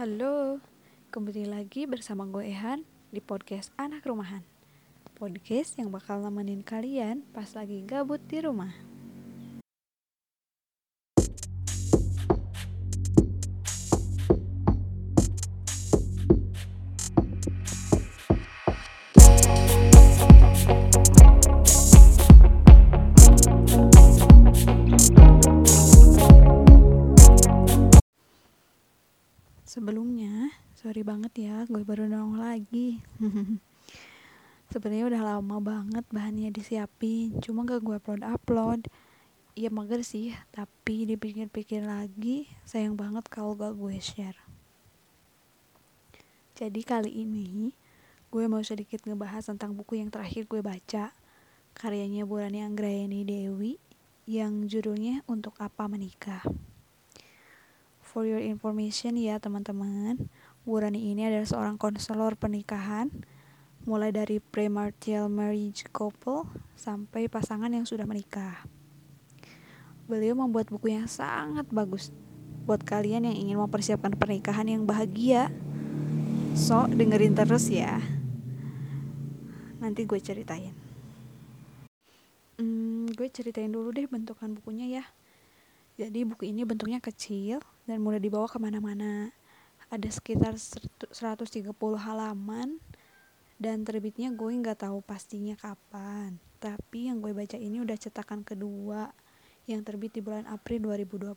Halo, kembali lagi bersama gue Ehan di podcast Anak Rumahan. Podcast yang bakal nemenin kalian pas lagi gabut di rumah Sebelumnya, sorry banget ya, gue baru nongol lagi. Sebenarnya udah lama banget bahannya disiapin, cuma gak gue upload-upload. Ya mager sih, tapi dipikir-pikir lagi, sayang banget kalau gak gue share. Jadi kali ini, gue mau sedikit ngebahas tentang buku yang terakhir gue baca. Karyanya Burani Anggrayani Dewi, yang judulnya Untuk Apa Menikah. For your information ya teman-teman, Burani ini adalah seorang konselor pernikahan, mulai dari premarital marriage couple sampai pasangan yang sudah menikah. Beliau membuat buku yang sangat bagus buat kalian yang ingin mempersiapkan pernikahan yang bahagia. So, dengerin terus ya. Nanti gue ceritain. Hmm, gue ceritain dulu deh bentukan bukunya ya. Jadi buku ini bentuknya kecil dan mudah dibawa ke mana-mana. Ada sekitar 130 halaman dan terbitnya gue nggak tahu pastinya kapan. Tapi yang gue baca ini udah cetakan kedua yang terbit di bulan April 2021.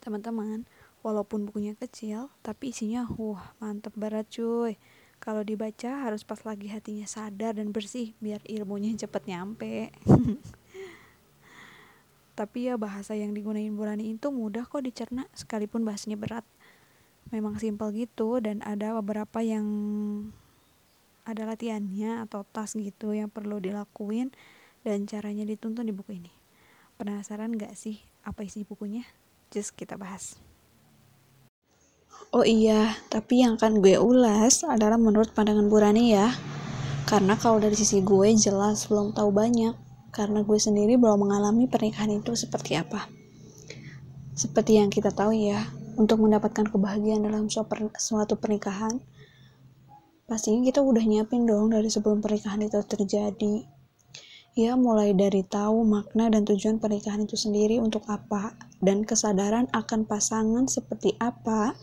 Teman-teman, walaupun bukunya kecil, tapi isinya wah mantep berat cuy. Kalau dibaca harus pas lagi hatinya sadar dan bersih biar ilmunya cepet nyampe. tapi ya bahasa yang digunain Burani itu mudah kok dicerna sekalipun bahasanya berat. Memang simpel gitu dan ada beberapa yang ada latihannya atau tas gitu yang perlu dilakuin dan caranya dituntun di buku ini. Penasaran gak sih apa isi bukunya? Just kita bahas. Oh iya, tapi yang akan gue ulas adalah menurut pandangan Burani ya. Karena kalau dari sisi gue jelas belum tahu banyak karena gue sendiri belum mengalami pernikahan itu seperti apa. Seperti yang kita tahu ya, untuk mendapatkan kebahagiaan dalam suatu pernikahan, pastinya kita udah nyiapin dong dari sebelum pernikahan itu terjadi. Ya, mulai dari tahu makna dan tujuan pernikahan itu sendiri untuk apa, dan kesadaran akan pasangan seperti apa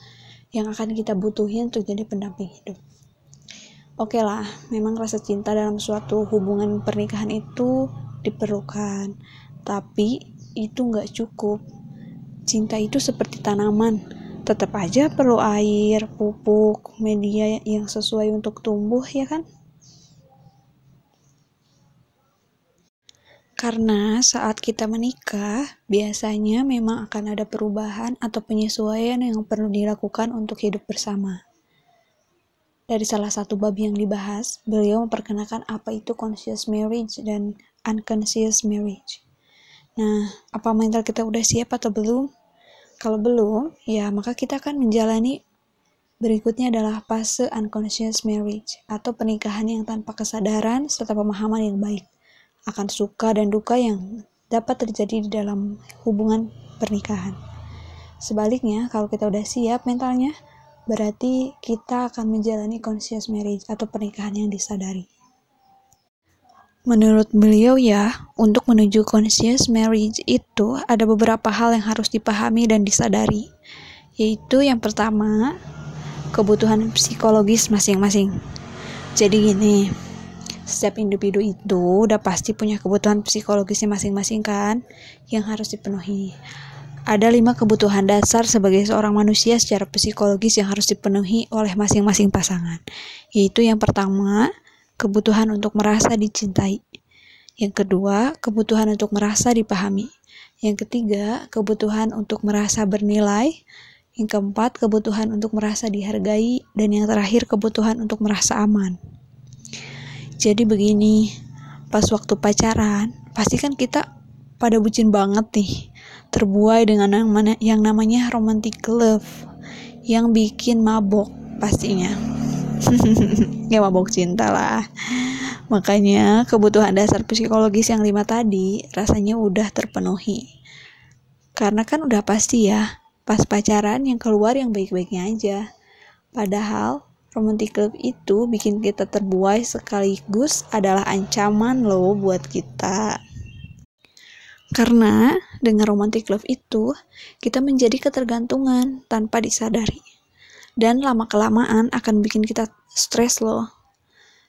yang akan kita butuhin untuk jadi pendamping hidup. Oke okay lah, memang rasa cinta dalam suatu hubungan pernikahan itu diperlukan. Tapi itu nggak cukup. Cinta itu seperti tanaman. Tetap aja perlu air pupuk media yang sesuai untuk tumbuh ya kan? Karena saat kita menikah, biasanya memang akan ada perubahan atau penyesuaian yang perlu dilakukan untuk hidup bersama. Dari salah satu bab yang dibahas, beliau memperkenalkan apa itu conscious marriage dan unconscious marriage. Nah, apa mental kita udah siap atau belum? Kalau belum, ya maka kita akan menjalani berikutnya adalah fase unconscious marriage atau pernikahan yang tanpa kesadaran serta pemahaman yang baik akan suka dan duka yang dapat terjadi di dalam hubungan pernikahan. Sebaliknya, kalau kita udah siap mentalnya, berarti kita akan menjalani conscious marriage atau pernikahan yang disadari. Menurut beliau ya, untuk menuju conscious marriage itu ada beberapa hal yang harus dipahami dan disadari. Yaitu yang pertama, kebutuhan psikologis masing-masing. Jadi gini, setiap individu itu udah pasti punya kebutuhan psikologisnya masing-masing kan, yang harus dipenuhi. Ada lima kebutuhan dasar sebagai seorang manusia secara psikologis yang harus dipenuhi oleh masing-masing pasangan. Yaitu yang pertama, kebutuhan untuk merasa dicintai. Yang kedua, kebutuhan untuk merasa dipahami. Yang ketiga, kebutuhan untuk merasa bernilai. Yang keempat, kebutuhan untuk merasa dihargai. Dan yang terakhir, kebutuhan untuk merasa aman. Jadi begini, pas waktu pacaran, pasti kan kita pada bucin banget nih. Terbuai dengan yang, mana, yang namanya romantic love. Yang bikin mabok pastinya. ya mabok cinta lah makanya kebutuhan dasar psikologis yang lima tadi rasanya udah terpenuhi karena kan udah pasti ya pas pacaran yang keluar yang baik-baiknya aja. Padahal romantic love itu bikin kita terbuai sekaligus adalah ancaman loh buat kita. Karena dengan romantic love itu kita menjadi ketergantungan tanpa disadari. Dan lama-kelamaan akan bikin kita stres loh.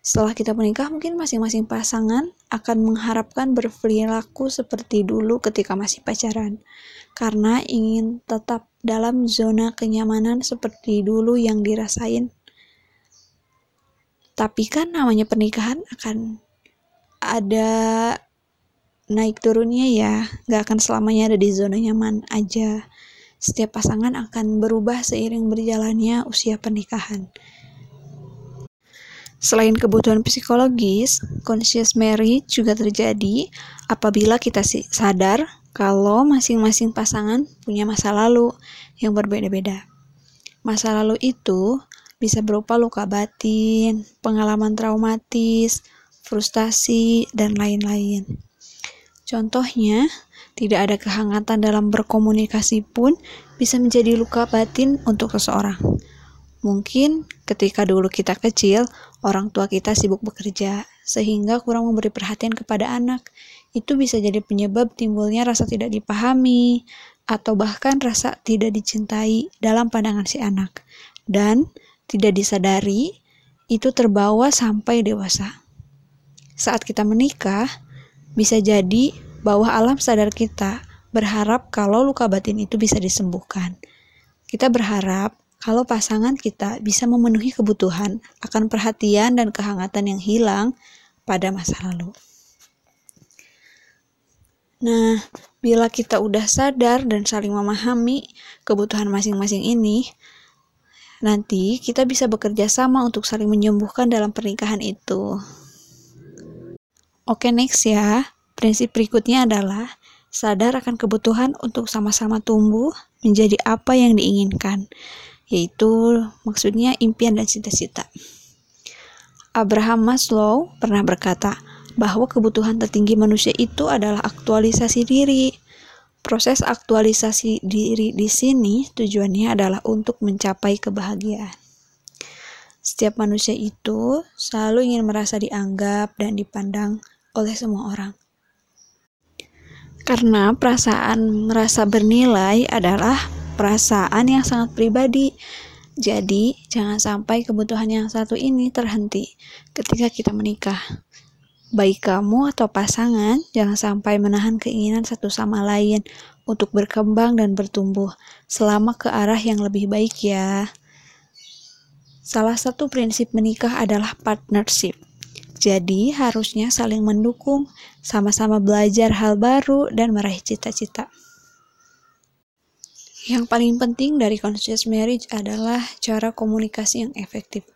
Setelah kita menikah, mungkin masing-masing pasangan akan mengharapkan berperilaku seperti dulu ketika masih pacaran, karena ingin tetap dalam zona kenyamanan seperti dulu yang dirasain. Tapi kan namanya pernikahan akan ada naik turunnya ya, gak akan selamanya ada di zona nyaman aja. Setiap pasangan akan berubah seiring berjalannya usia pernikahan. Selain kebutuhan psikologis, conscious marriage juga terjadi apabila kita sadar kalau masing-masing pasangan punya masa lalu yang berbeda-beda. Masa lalu itu bisa berupa luka batin, pengalaman traumatis, frustasi, dan lain-lain. Contohnya, tidak ada kehangatan dalam berkomunikasi pun bisa menjadi luka batin untuk seseorang. Mungkin ketika dulu kita kecil, orang tua kita sibuk bekerja, sehingga kurang memberi perhatian kepada anak. Itu bisa jadi penyebab timbulnya rasa tidak dipahami, atau bahkan rasa tidak dicintai dalam pandangan si anak. Dan tidak disadari, itu terbawa sampai dewasa. Saat kita menikah, bisa jadi bahwa alam sadar kita berharap kalau luka batin itu bisa disembuhkan. Kita berharap kalau pasangan kita bisa memenuhi kebutuhan akan perhatian dan kehangatan yang hilang pada masa lalu. Nah, bila kita udah sadar dan saling memahami kebutuhan masing-masing ini, nanti kita bisa bekerja sama untuk saling menyembuhkan dalam pernikahan itu. Oke, next ya. Prinsip berikutnya adalah sadar akan kebutuhan untuk sama-sama tumbuh menjadi apa yang diinginkan yaitu maksudnya impian dan cita-cita. Abraham Maslow pernah berkata bahwa kebutuhan tertinggi manusia itu adalah aktualisasi diri. Proses aktualisasi diri di sini tujuannya adalah untuk mencapai kebahagiaan. Setiap manusia itu selalu ingin merasa dianggap dan dipandang oleh semua orang. Karena perasaan merasa bernilai adalah perasaan yang sangat pribadi. Jadi, jangan sampai kebutuhan yang satu ini terhenti ketika kita menikah. Baik kamu atau pasangan, jangan sampai menahan keinginan satu sama lain untuk berkembang dan bertumbuh selama ke arah yang lebih baik ya. Salah satu prinsip menikah adalah partnership. Jadi, harusnya saling mendukung, sama-sama belajar hal baru, dan meraih cita-cita. Yang paling penting dari conscious marriage adalah cara komunikasi yang efektif.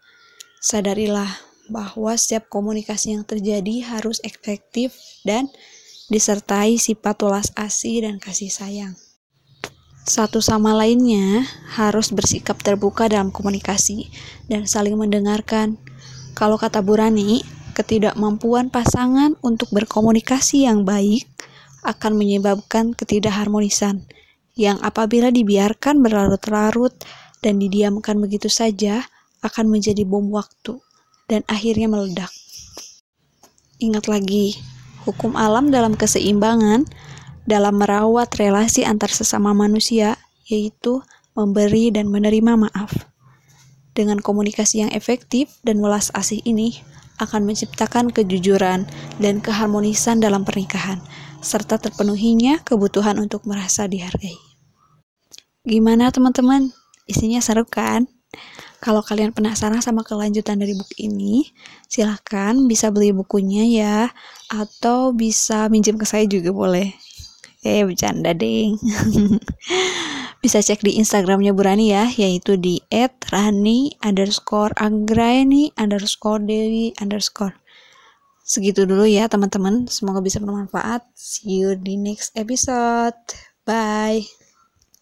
Sadarilah bahwa setiap komunikasi yang terjadi harus efektif dan disertai sifat welas asih dan kasih sayang. Satu sama lainnya harus bersikap terbuka dalam komunikasi dan saling mendengarkan. Kalau kata Burani, ketidakmampuan pasangan untuk berkomunikasi yang baik akan menyebabkan ketidakharmonisan yang apabila dibiarkan berlarut-larut dan didiamkan begitu saja akan menjadi bom waktu dan akhirnya meledak. Ingat lagi, hukum alam dalam keseimbangan dalam merawat relasi antar sesama manusia yaitu memberi dan menerima maaf. Dengan komunikasi yang efektif dan welas asih ini akan menciptakan kejujuran dan keharmonisan dalam pernikahan, serta terpenuhinya kebutuhan untuk merasa dihargai. Gimana teman-teman? Isinya seru kan? Kalau kalian penasaran sama kelanjutan dari buku ini, silahkan bisa beli bukunya ya, atau bisa minjem ke saya juga boleh. Eh, bercanda ding. bisa cek di Instagramnya Burani ya, yaitu di @rani underscore anggraini underscore dewi underscore. Segitu dulu ya teman-teman, semoga bisa bermanfaat. See you di next episode. Bye.